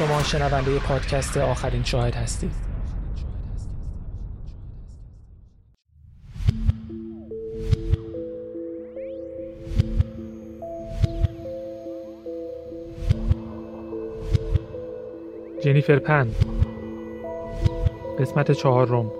شما شنونده پادکست آخرین شاهد هستید. جنیفر پن. قسمت چهارم.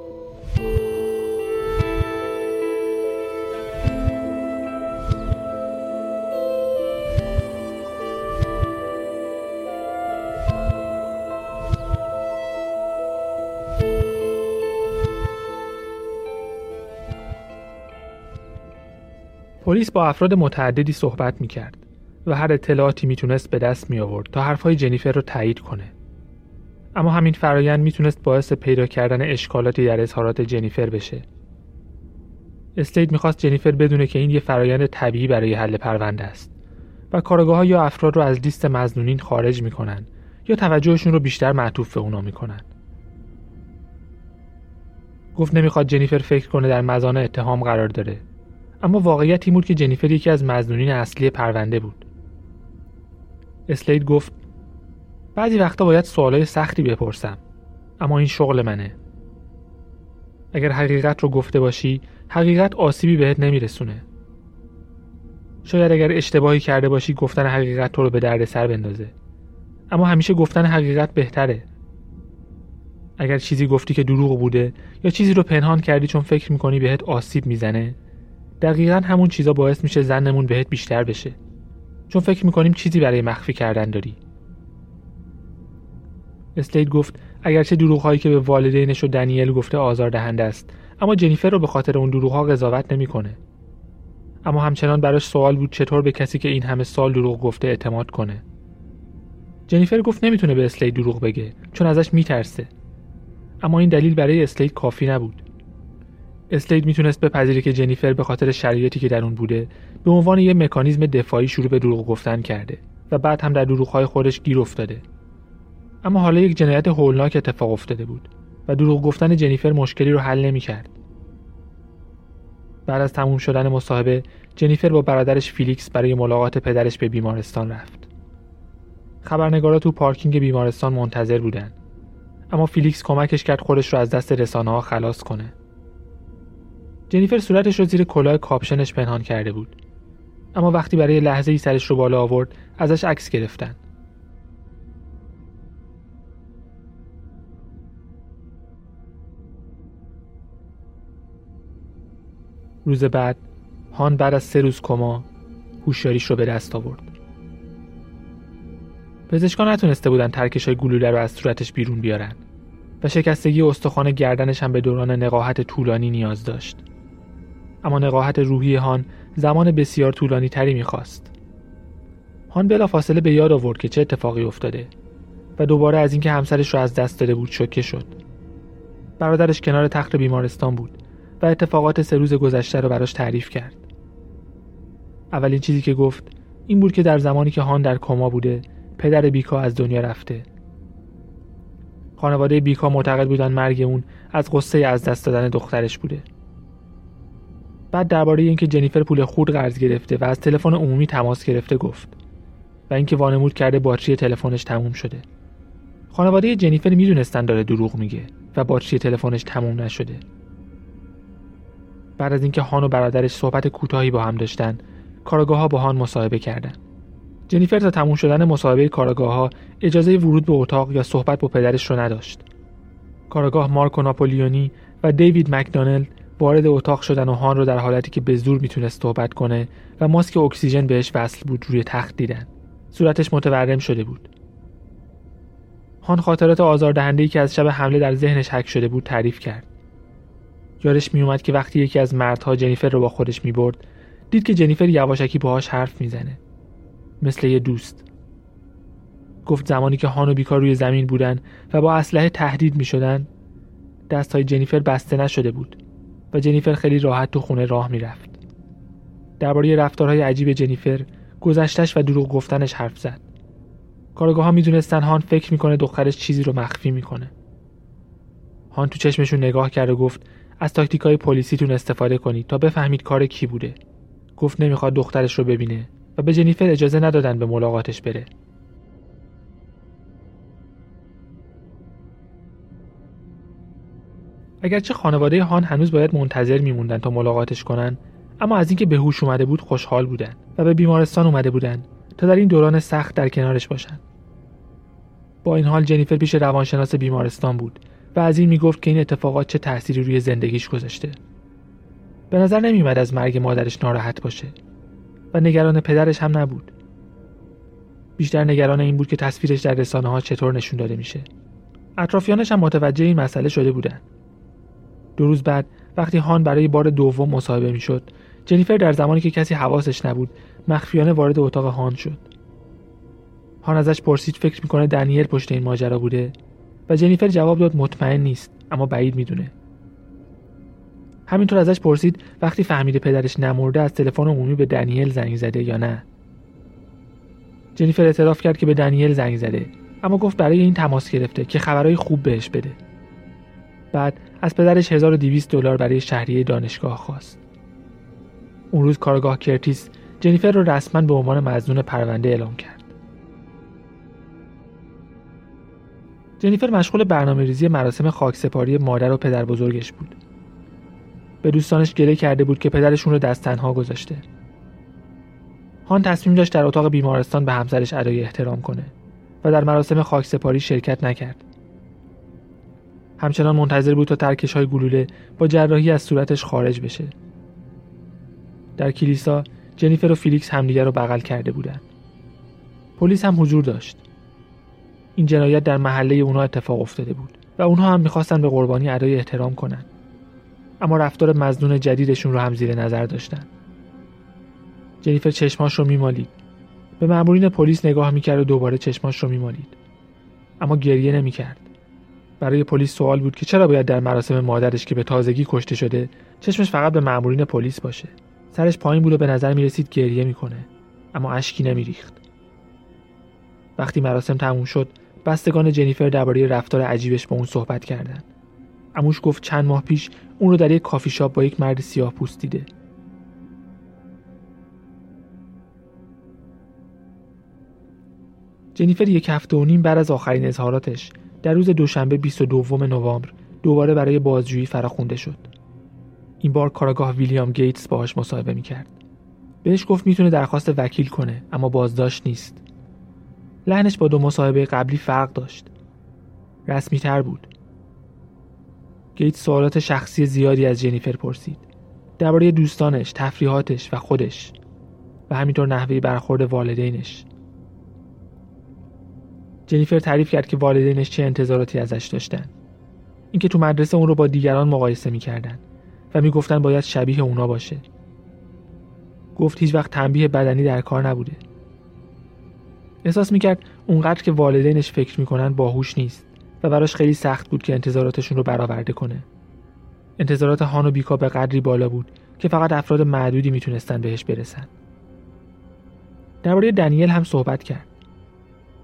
پلیس با افراد متعددی صحبت می کرد و هر اطلاعاتی می‌تونست به دست می آورد تا حرفهای جنیفر رو تایید کنه. اما همین فرایند می‌تونست باعث پیدا کردن اشکالاتی در اظهارات جنیفر بشه. استید می‌خواست جنیفر بدونه که این یه فرایند طبیعی برای حل پرونده است و کارگاه ها یا افراد رو از لیست مزنونین خارج می‌کنن یا توجهشون رو بیشتر معطوف به اونا می‌کنن. گفت نمی‌خواد جنیفر فکر کنه در مزان اتهام قرار داره اما واقعیت این بود که جنیفر یکی از مزنونین اصلی پرونده بود. اسلید گفت بعضی وقتا باید سوالای سختی بپرسم اما این شغل منه. اگر حقیقت رو گفته باشی حقیقت آسیبی بهت نمیرسونه. شاید اگر اشتباهی کرده باشی گفتن حقیقت تو رو به درد سر بندازه. اما همیشه گفتن حقیقت بهتره. اگر چیزی گفتی که دروغ بوده یا چیزی رو پنهان کردی چون فکر می‌کنی بهت آسیب می‌زنه دقیقا همون چیزا باعث میشه زنمون بهت بیشتر بشه. چون فکر می‌کنیم چیزی برای مخفی کردن داری. اسلید گفت اگرچه دروغهایی که به والدینش و دنیل گفته آزاردهنده است اما جنیفر رو به خاطر اون دروغها قضاوت نمی‌کنه. اما همچنان براش سوال بود چطور به کسی که این همه سال دروغ گفته اعتماد کنه. جنیفر گفت نمی‌تونه به اسلید دروغ بگه چون ازش میترسه. اما این دلیل برای اسلید کافی نبود. اسلید می‌تونست بپذیره که جنیفر به خاطر شرایطی که در اون بوده به عنوان یه مکانیزم دفاعی شروع به دروغ گفتن کرده و بعد هم در دروغهای خودش گیر افتاده. اما حالا یک جنایت هولناک اتفاق افتاده بود و دروغ گفتن جنیفر مشکلی رو حل نمی‌کرد. بعد از تموم شدن مصاحبه جنیفر با برادرش فیلیکس برای ملاقات پدرش به بیمارستان رفت. خبرنگارا تو پارکینگ بیمارستان منتظر بودن. اما فیلیکس کمکش کرد خودش رو از دست رسانه ها خلاص کنه. جنیفر صورتش رو زیر کلاه کاپشنش پنهان کرده بود. اما وقتی برای لحظه ای سرش رو بالا آورد ازش عکس گرفتن. روز بعد هان بعد از سه روز کما هوشیاریش رو به دست آورد. پزشکان نتونسته بودن ترکش های گلوله رو از صورتش بیرون بیارن و شکستگی استخوان گردنش هم به دوران نقاهت طولانی نیاز داشت. اما نقاهت روحی هان زمان بسیار طولانی تری می‌خواست. هان بلا فاصله به یاد آورد که چه اتفاقی افتاده و دوباره از اینکه همسرش رو از دست داده بود شوکه شد. برادرش کنار تخت بیمارستان بود و اتفاقات سه روز گذشته رو براش تعریف کرد. اولین چیزی که گفت این بود که در زمانی که هان در کما بوده پدر بیکا از دنیا رفته. خانواده بیکا معتقد بودن مرگ اون از قصه از دست دادن دخترش بوده. بعد درباره اینکه جنیفر پول خود قرض گرفته و از تلفن عمومی تماس گرفته گفت و اینکه وانمود کرده باتری تلفنش تموم شده. خانواده جنیفر می‌دونستن داره دروغ میگه و باتری تلفنش تموم نشده. بعد از اینکه هان و برادرش صحبت کوتاهی با هم داشتن کارگاه ها با هان مصاحبه کردن. جنیفر تا تموم شدن مصاحبه کارگاه ها اجازه ورود به اتاق یا صحبت با پدرش رو نداشت. کارگاه مارکو ناپولیونی و دیوید مکدانل وارد اتاق شدن و هان رو در حالتی که به زور می‌تونست صحبت کنه و ماسک اکسیژن بهش وصل بود روی تخت دیدن. صورتش متورم شده بود. هان خاطرات آزاردهنده‌ای که از شب حمله در ذهنش حک شده بود تعریف کرد. یارش میومد که وقتی یکی از مردها جنیفر رو با خودش می‌برد دید که جنیفر یواشکی باهاش حرف می‌زنه. مثل یه دوست. گفت زمانی که هان و بیکار روی زمین بودن و با اسلحه تهدید می‌شدن دست های جنیفر بسته نشده بود. و جنیفر خیلی راحت تو خونه راه می‌رفت. درباره رفتارهای عجیب جنیفر، گذشتش و دروغ گفتنش حرف زد. کارگاه ها می‌دونستن هان فکر می‌کنه دخترش چیزی رو مخفی می‌کنه. هان تو چشمشون نگاه کرد و گفت از تاکتیک های پلیسیتون استفاده کنید تا بفهمید کار کی بوده. گفت نمی‌خواد دخترش رو ببینه و به جنیفر اجازه ندادن به ملاقاتش بره. اگرچه خانواده هان هنوز باید منتظر میموندن تا ملاقاتش کنن اما از اینکه به هوش اومده بود خوشحال بودن و به بیمارستان اومده بودن تا در این دوران سخت در کنارش باشن. با این حال جنیفر پیش روانشناس بیمارستان بود و از این می‌گفت که این اتفاقات چه تأثیری روی زندگیش گذاشته. به نظر نمیومد از مرگ مادرش ناراحت باشه و نگران پدرش هم نبود. بیشتر نگران این بود که تصویرش در رسانه ها چطور نشون داده میشه. اطرافیانش هم متوجه این مسئله شده بودن دو روز بعد وقتی هان برای بار دوم مصاحبه می‌شد جنیفر در زمانی که کسی حواسش نبود مخفیانه وارد اتاق هان شد. هان ازش پرسید فکر می‌کنه دنیل پشت این ماجرا بوده؟ و جنیفر جواب داد مطمئن نیست اما بعید می‌دونه. همینطور ازش پرسید وقتی فهمیده پدرش نمرده از تلفن عمومی به دنیل زنگ زده یا نه. جنیفر اعتراف کرد که به دنیل زنگ زده اما گفت برای این تماس گرفته که خبرهای خوب بهش بده. بعد از پدرش 1200 دلار برای شهریه دانشگاه خواست. اون روز کارگاه کرتیس جنیفر رو رسما به عنوان مزنون پرونده اعلام کرد. جنیفر مشغول برنامه ریزی مراسم خاکسپاری مادر و پدر بزرگش بود. به دوستانش گله کرده بود که پدرشون رو دست تنها گذاشته. هان تصمیم داشت در اتاق بیمارستان به همسرش ادای احترام کنه و در مراسم خاکسپاری شرکت نکرد. همچنان منتظر بود تا ترکش های گلوله با جراحی از صورتش خارج بشه. در کلیسا جنیفر و فیلیکس همدیگر رو بغل کرده بودند. پلیس هم حضور داشت. این جنایت در محله اونا اتفاق افتاده بود و اونها هم می‌خواستن به قربانی ادای احترام کنن. اما رفتار مظنون جدیدشون رو هم زیر نظر داشتن. جنیفر چشماش رو میمالید. به مأمورین پلیس نگاه می‌کرد و دوباره چشماش رو میمالید. اما گریه نمی‌کرد. برای پلیس سوال بود که چرا باید در مراسم مادرش که به تازگی کشته شده چشمش فقط به مأمورین پلیس باشه؟ سرش پایین بود و به نظر می‌رسید گریه می‌کنه اما اشکی نمیریخت. وقتی مراسم تموم شد بستگان جنیفر درباره رفتار عجیبش با اون صحبت کردند. اموش گفت چند ماه پیش اون رو در یک کافی شاپ با یک مرد سیاه پوست دیده. جنیفر یک هفته و نیم بعد از آخرین اظهاراتش در روز دوشنبه 22 نوامبر دوباره برای بازجویی فراخونده شد. این بار کاراگاه ویلیام گیتس باهاش مصاحبه می‌کرد. بهش گفت می‌تونه درخواست وکیل کنه اما بازداشت نیست. لحنش با دو مصاحبه قبلی فرق داشت. رسمی تر بود. گیتس سوالات شخصی زیادی از جنیفر پرسید. درباره دوستانش، تفریحاتش و خودش و همینطور نحوه برخورد والدینش. جنیفر تعریف کرد که والدینش چه انتظاراتی ازش داشتن. اینکه تو مدرسه اون رو با دیگران مقایسه می‌کردن و می‌گفتن باید شبیه اونا باشه. گفت هیچ وقت تنبیه بدنی در کار نبوده. احساس می‌کرد اونقدر که والدینش فکر می‌کنن باهوش نیست و براش خیلی سخت بود که انتظاراتشون رو برآورده کنه. انتظارات هان و بیکا به قدری بالا بود که فقط افراد معدودی می‌تونستن بهش برسن. درباره دنیل هم صحبت کرد.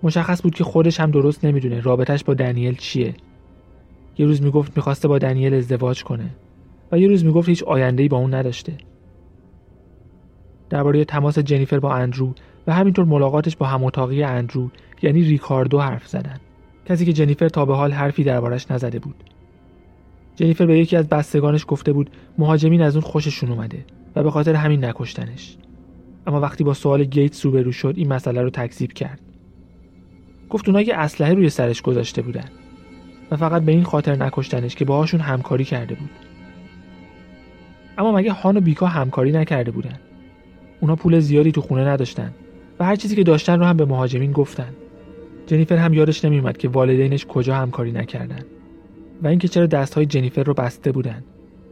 مشخص بود که خودش هم درست نمی‌دونه رابطش با دنیل چیه. یه روز می‌گفت می‌خواسته با دنیل ازدواج کنه و یه روز می‌گفت هیچ آینده‌ای با اون نداشته. درباره تماس جنیفر با اندرو و همینطور ملاقاتش با هماتاقی اندرو یعنی ریکاردو حرف زدن. کسی که جنیفر تا به حال حرفی دربارش نزده بود. جنیفر به یکی از بستگانش گفته بود مهاجمین از اون خوششون اومده و به خاطر همین نکشتنش. اما وقتی با سوال گیتس روبرو شد این مسئله رو تکذیب کرد. گفت اونها یه اسلحه روی سرش گذاشته بودن. و فقط به این خاطر نکشتنش که باهاشون همکاری کرده بود. اما مگه هان و بیکا همکاری نکرده بودن؟ اونا پول زیادی تو خونه نداشتن و هر چیزی که داشتن رو هم به مهاجمین گفتن. جنیفر هم یادش نمیومد که والدینش کجا همکاری نکردن و اینکه چرا دستهای جنیفر رو بسته بودن.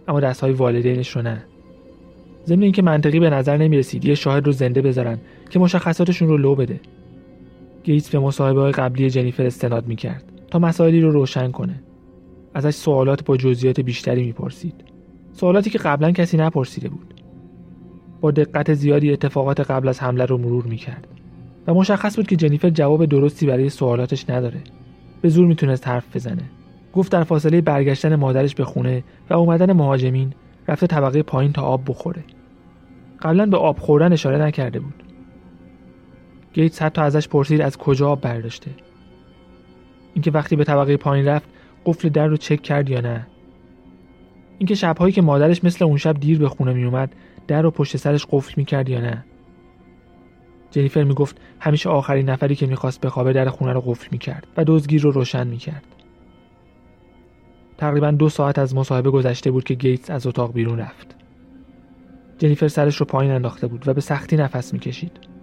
اما دستهای والدینش رو نه. ضمن اینکه منطقی به نظر نمی‌رسید یه شاهد رو زنده بذارن که مشخصاتشون رو لو بده. گیتس به مصاحبه قبلی جنیفر استناد می‌کرد تا مسائلی رو روشن کنه. ازش سوالات با جزئیات بیشتری می‌پرسید. سوالاتی که قبلا کسی نپرسیده بود. با دقت زیادی اتفاقات قبل از حمله رو مرور می‌کرد و مشخص بود که جنیفر جواب درستی برای سوالاتش نداره. به زور می‌تونست حرف بزنه. گفت در فاصله برگشتن مادرش به خونه و اومدن مهاجمین رفته طبقه پایین تا آب بخوره. قبلا به آب خوردن اشاره نکرده بود. گیتس حتی ازش پرسید از کجا آب برداشته. اینکه وقتی به طبقه پایین رفت قفل در رو چک کرد یا نه. اینکه شبهایی که مادرش مثل اون شب دیر به خونه میومد در رو پشت سرش قفل می‌کرد یا نه. جنیفر می‌گفت همیشه آخرین نفری که می‌خواست بخوابه در خونه رو قفل می‌کرد و دزدگیر رو روشن می‌کرد. تقریبا دو ساعت از مصاحبه گذشته بود که گیتس از اتاق بیرون رفت. جنیفر سرش رو پایین انداخته بود و به سختی نفس می‌کشید.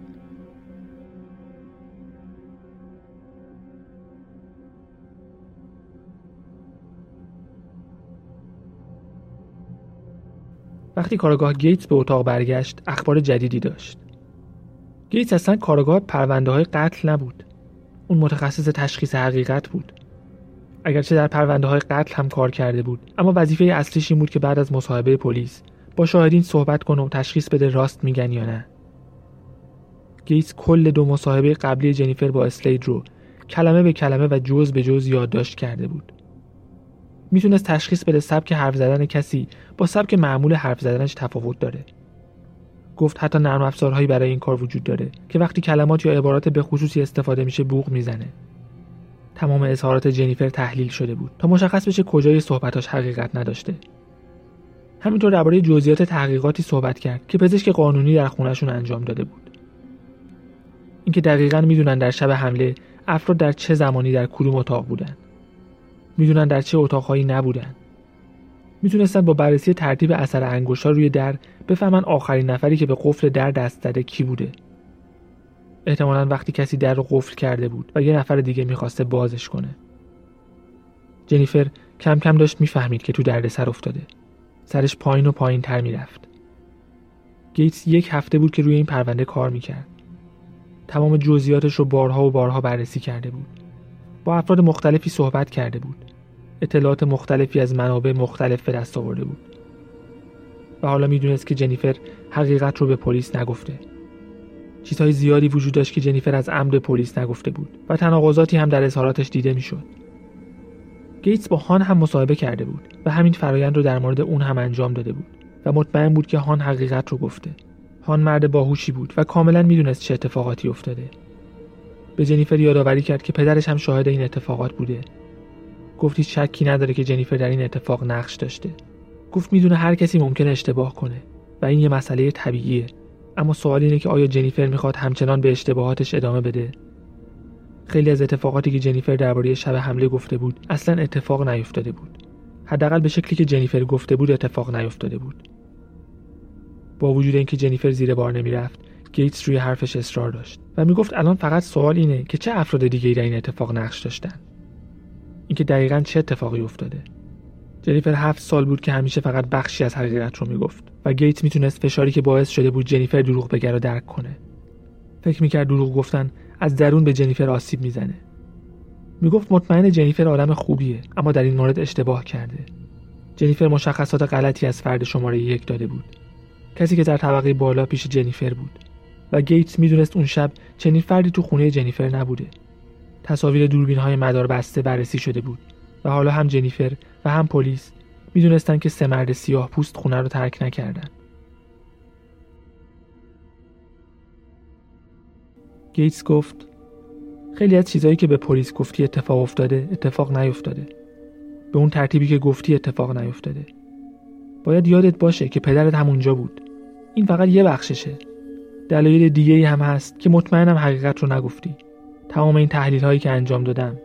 وقتی کارگاه گیتس به اتاق برگشت اخبار جدیدی داشت. گیتس اصلا کارگاه پرونده های قتل نبود. اون متخصص تشخیص حقیقت بود. اگرچه در پرونده های قتل هم کار کرده بود اما وظیفه اصلیش این بود که بعد از مصاحبه پلیس با شاهدین صحبت کنه و تشخیص بده راست میگن یا نه. گیتس کل دو مصاحبه قبلی جنیفر با اسلید رو کلمه به کلمه و جز به جز یادداشت کرده بود. می‌تونست تشخیص بده سبک حرف زدن کسی با سبک معمول حرف زدنش تفاوت داره. گفت حتی نرم افزارهایی برای این کار وجود داره که وقتی کلمات یا عبارات به خصوصی استفاده میشه بوق می‌زنه. تمام اظهارات جنیفر تحلیل شده بود تا مشخص بشه کجای صحبتاش حقیقت نداشته. همینطور درباره جزئیات تحقیقاتی صحبت کرد که پزشک قانونی در خونهشون انجام داده بود. اینکه دقیقا می‌دونن در شب حمله افراد در چه زمانی در کدوم اتاق بودن. می‌دونن در چه اتاقهایی نبودن. می‌تونستن با بررسی ترتیب اثر انگشتا روی در بفهمن آخرین نفری که به قفل در دست زده کی بوده. احتمالا وقتی کسی در رو قفل کرده بود و یه نفر دیگه می‌خواسته بازش کنه. جنیفر کم کم داشت می‌فهمید که تو درد سر افتاده. سرش پایین و پایین تر می‌رفت. گیتس یک هفته بود که روی این پرونده کار می‌کرد. تمام جزئیاتش رو بارها و بارها بررسی کرده بود. با افراد مختلفی صحبت کرده بود. اطلاعات مختلفی از منابع مختلف به دست آورده بود. و حالا می‌دونست که جنیفر حقیقت رو به پلیس نگفته. چیزهای زیادی وجود داشت که جنیفر از عمد پلیس نگفته بود و تناقضاتی هم در اظهاراتش دیده می‌شد. گیتس با هان هم مصاحبه کرده بود و همین فرایند رو در مورد اون هم انجام داده بود و مطمئن بود که هان حقیقت رو گفته. هان مرد باهوشی بود و کاملا می‌دونست چه اتفاقاتی افتاده. به جنیفر یادآوری کرد که پدرش هم شاهد این اتفاقات بوده. گفت هیچ شکی نداره که جنیفر در این اتفاق نقش داشته. گفت می‌دونه هر کسی ممکن اشتباه کنه و این یه مسئله طبیعیه. اما سوال اینه که آیا جنیفر می‌خواد همچنان به اشتباهاتش ادامه بده؟ خیلی از اتفاقاتی که جنیفر درباره شب حمله گفته بود اصلا اتفاق نیفتاده بود. حداقل به شکلی که جنیفر گفته بود اتفاق نیفتاده بود. با وجود اینکه جنیفر زیر بار نمی‌رفت گیتس روی حرفش اصرار داشت و می‌گفت الان فقط سوال اینه که چه افراد دیگه در این اتفاق نقش داشتن. اینکه دقیقا چه اتفاقی افتاده. جنیفر هفت سال بود که همیشه فقط بخشی از حقیقت رو می‌گفت و گیت می‌تونست فشاری که باعث شده بود جنیفر دروغ بگه رو درک کنه. فکر می‌کرد دروغ گفتن از درون به جنیفر آسیب می‌زنه. می‌گفت مطمئن جنیفر آدم خوبیه اما در این مورد اشتباه کرده. جنیفر مشخصات غلطی از فرد شماره یک داده بود. کسی که در طبقه بالا پیش جنیفر بود. و گیتس می‌دونست اون شب چنین فردی تو خونه جنیفر نبوده تصاویر دوربین های مدار بسته بررسی شده بود و حالا هم جنیفر و هم پلیس می‌دونستند که سه مرد سیاه پوست خونه رو ترک نکردن. گیتس گفت خیلی از چیزهایی که به پلیس گفتی اتفاق افتاده اتفاق نیفتاده. به اون ترتیبی که گفتی اتفاق نیفتاده. باید یادت باشه که پدرت همونجا بود. این فقط یه بخششه. دلایل دیگه هم هست که مطمئنم حقیقت رو نگفتی. تمام این تحلیل هایی که انجام دادم.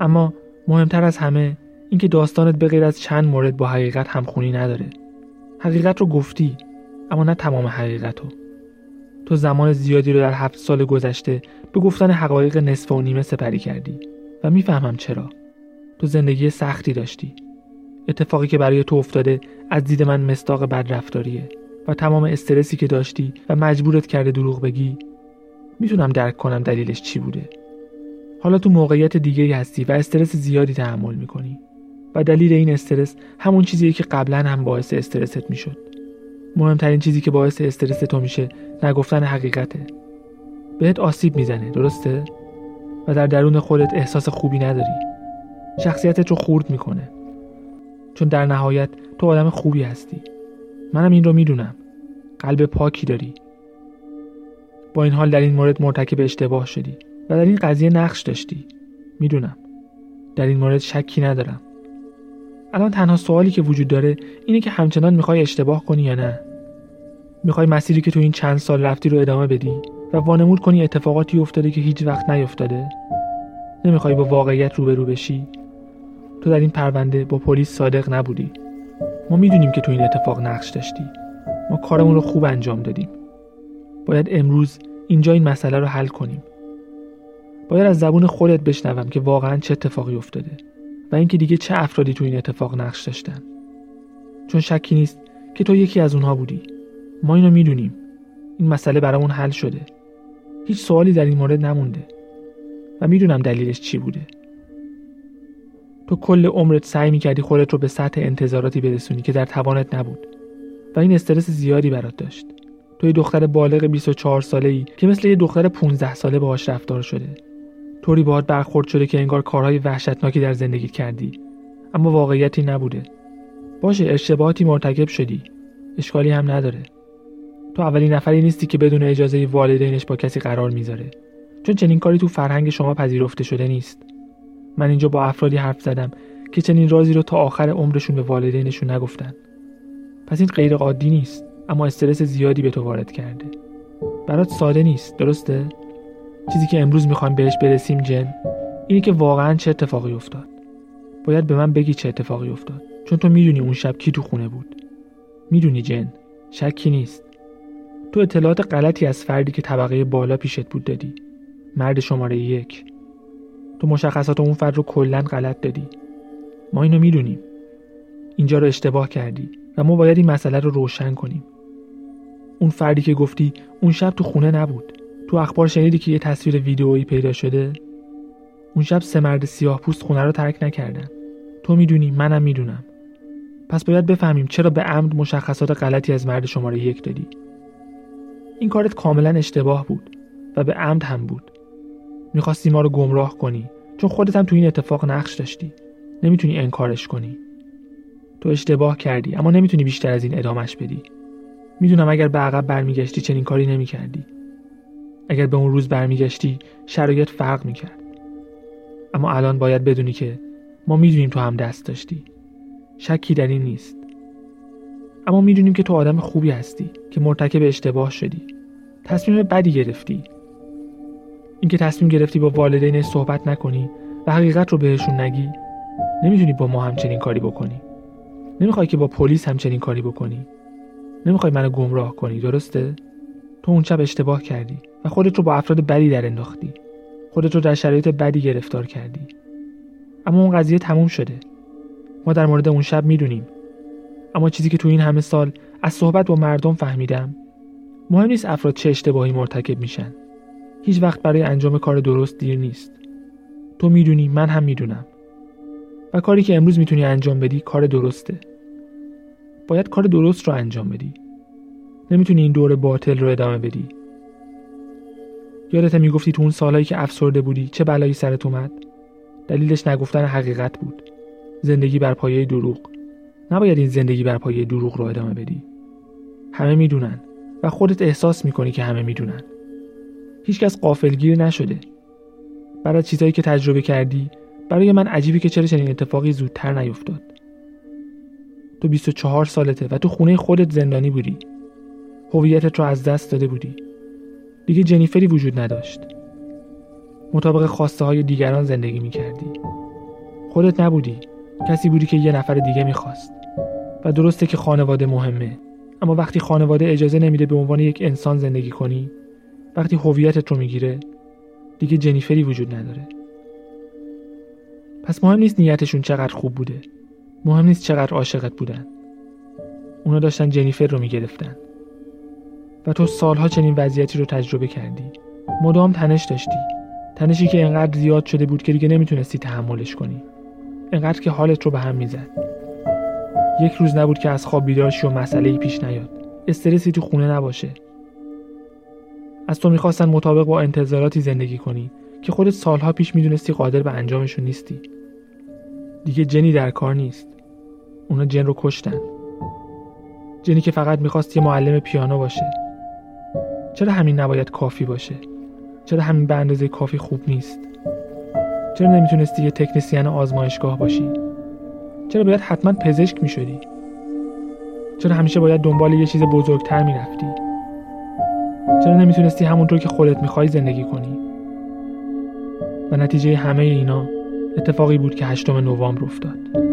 اما مهمتر از همه اینکه داستانت به غیر از چند مورد با حقیقت همخونی نداره. حقیقت رو گفتی اما نه تمام حقیقت رو. تو زمان زیادی رو در هفت سال گذشته به گفتن حقایق نصف و نیمه سپری کردی و می‌فهمم چرا. تو زندگی سختی داشتی. اتفاقی که برای تو افتاده از دید من مستاق بدرفتاریه. و تمام استرسی که داشتی و مجبورت کرده دروغ بگی می‌تونم درک کنم دلیلش چی بوده. حالا تو موقعیت دیگه هستی و استرس زیادی تحمل می‌کنی و دلیل این استرس همون چیزیه که قبلا هم باعث استرست می‌شد. مهمترین چیزی که باعث استرس تو میشه نگفتن حقیقته. بهت آسیب می‌زنه درسته؟ و در درون خودت احساس خوبی نداری. شخصیتت رو خورد می‌کنه. چون در نهایت تو آدم خوبی هستی. منم این رو می‌دونم. قلب پاکی داری. با این حال در این مورد مرتکب اشتباه شدی و در این قضیه نقش داشتی. می‌دونم. در این مورد شکی ندارم. الان تنها سوالی که وجود داره اینه که همچنان می‌خوای اشتباه کنی یا نه؟ می‌خوای مسیری که تو این چند سال رفتی رو ادامه بدی و وانمود کنی اتفاقاتی افتاده که هیچ وقت نیفتاده؟ نمی‌خوای با واقعیت روبرو بشی؟ تو در این پرونده با پلیس صادق نبودی. ما می‌دونیم که تو این اتفاق نقش داشتی. ما کارمون رو خوب انجام دادیم. باید امروز اینجا این مسئله رو حل کنیم. باید از زبون خودت بشنوم که واقعا چه اتفاقی افتاده و اینکه دیگه چه افرادی تو این اتفاق نقش داشتن. چون شکی نیست که تو یکی از اونها بودی. ما اینو می‌دونیم. این مسئله برامون حل شده. هیچ سوالی در این مورد نمونده. و می‌دونم دلیلش چی بوده. تو کل عمرت سعی می‌کردی خودت رو به سطح انتظاراتی برسونی که در توانت نبود. و این استرس زیادی برات داشت. تو یه دختر بالغ 24 ساله ای که مثل یه دختر 15 ساله باهاش رفتار شده. طوری باهات برخورد شده که انگار کارهای وحشتناکی در زندگی کردی. اما واقعیتی نبوده. باشه اشتباهاتی مرتکب شدی. اشکالی هم نداره. تو اولین نفری نیستی که بدون اجازه والدینش با کسی قرار می‌ذاره. چون چنین کاری تو فرهنگ شما پذیرفته شده نیست. من اینجا با افرادی حرف زدم که چنین رازی رو تا آخر عمرشون به والدینشون نگفتن. پس این غیر عادی نیست اما استرس زیادی به تو وارد کرده. برات ساده نیست درسته؟ چیزی که امروز می‌خوایم بهش برسیم جن اینی که واقعا چه اتفاقی افتاد. باید به من بگی چه اتفاقی افتاد چون تو می‌دونی اون شب کی تو خونه بود. می‌دونی جن شکی نیست. تو اطلاعات غلطی از فردی که طبقه بالا پیشت بود دادی. مرد شماره یک. تو مشخصات اون فرد رو کلا غلط دادی. ما اینو می‌دونیم. اینجا رو اشتباه کردی و ما باید این مسئله رو روشن کنیم. اون فردی که گفتی اون شب تو خونه نبود. تو اخبار شنیدی که یه تصویر ویدئویی پیدا شده؟ اون شب سه مرد سیاه پوست خونه رو ترک نکردن. تو می‌دونی منم می‌دونم. پس باید بفهمیم چرا به عمد مشخصات غلطی از مرد شماره یک دادی. این کارت کاملا اشتباه بود و به عمد هم بود. می‌خواستی ما رو گمراه کنی چون خودت هم تو این اتفاق نقش داشتی. نمی‌تونی انکارش کنی. تو اشتباه کردی اما نمی‌تونی بیشتر از این ادامش بدی. می‌دونم اگر به عقب برمیگشتی چنین کاری نمی‌کردی. اگر به اون روز برمیگشتی شرایط فرق می‌کرد. اما الان باید بدونی که ما می‌دونیم تو هم دست داشتی. شکی در این نیست. اما می‌دونیم که تو آدم خوبی هستی که مرتکب اشتباه شدی. تصمیم بدی گرفتی. اینکه تصمیم گرفتی با والدین صحبت نکنی و حقیقت رو بهشون نگی نمی‌تونی با ما همچنین کاری بکنی. نمی‌خوای که با پلیس همچنین کاری بکنی. نمی‌خوای منو گمراه کنی درسته؟ تو اون شب اشتباه کردی و خودت رو با افراد بدی در انداختی. خودت رو در شرایط بدی گرفتار کردی. اما اون قضیه تموم شده. ما در مورد اون شب می‌دونیم. اما چیزی که تو این همه سال از صحبت با مردم فهمیدم مهم نیست افراد چه اشتباهی مرتکب میشن. هیچ وقت برای انجام کار درست دیر نیست. تو می‌دونی من هم می‌دونم. و کاری که امروز می‌تونی انجام بدی کار درسته. باید کار درست رو انجام بدی. نمی‌تونی این دور باطل رو ادامه بدی. یادت می‌گفتی تو اون سالهایی که افسرده بودی چه بلایی سرت اومد؟ دلیلش نگفتن حقیقت بود. زندگی بر پایه دروغ. نباید این زندگی بر پایه دروغ رو ادامه بدی. همه می‌دونن و خودت احساس می‌کنی که همه می‌دونن. هیچکس قافلگیر نشده. برای چیزایی که تجربه کردی برای من عجیبی که چرا چنین اتفاقی زودتر نیفتاد. تو 24 سالته و تو خونه خودت زندانی بودی. هویتت رو از دست داده بودی. دیگه جنیفری وجود نداشت. مطابق خواسته های دیگران زندگی می کردی خودت نبودی. کسی بودی که یه نفر دیگه می‌خواست. و درسته که خانواده مهمه. اما وقتی خانواده اجازه نمیده به عنوان یک انسان زندگی کنی وقتی هویتت رو می‌گیره دیگه جنیفری وجود نداره. پس مهم نیست نیتشون چقدر خوب بوده. مهم نیست چقدر عاشقت بودن. اونا داشتن جنیفر رو می‌گرفتن. و تو سالها چنین وضعیتی رو تجربه کردی. مدام تنش داشتی. تنشی که انقدر زیاد شده بود که دیگه نمی‌تونستی تحملش کنی. انقدر که حالت رو به هم می‌زد. یک روز نبود که از خواب بیدار و مسئله پیش نیاد. استرسی تو خونه نباشه. از تو می‌خواستن مطابق با انتظاراتی زندگی کنی که خودت سالها پیش می‌دونستی قادر به انجامشون نیستی. دیگه جنی در کار نیست. اونا جن رو کشتن. جنی که فقط می‌خواست یه معلم پیانو باشه. چرا همین نباید کافی باشه؟ چرا همین به اندازه کافی خوب نیست؟ چرا نمی‌تونستی یه تکنسین آزمایشگاه باشی؟ چرا باید حتما پزشک می شدی؟ چرا همیشه باید دنبال یه چیز بزرگتر می رفتی؟ چرا نمی‌تونستی همونطور که خودت می‌خوای زندگی کنی؟ و نتیجه همه اینا اتفاقی بود که هشتم نوامبر افتاد.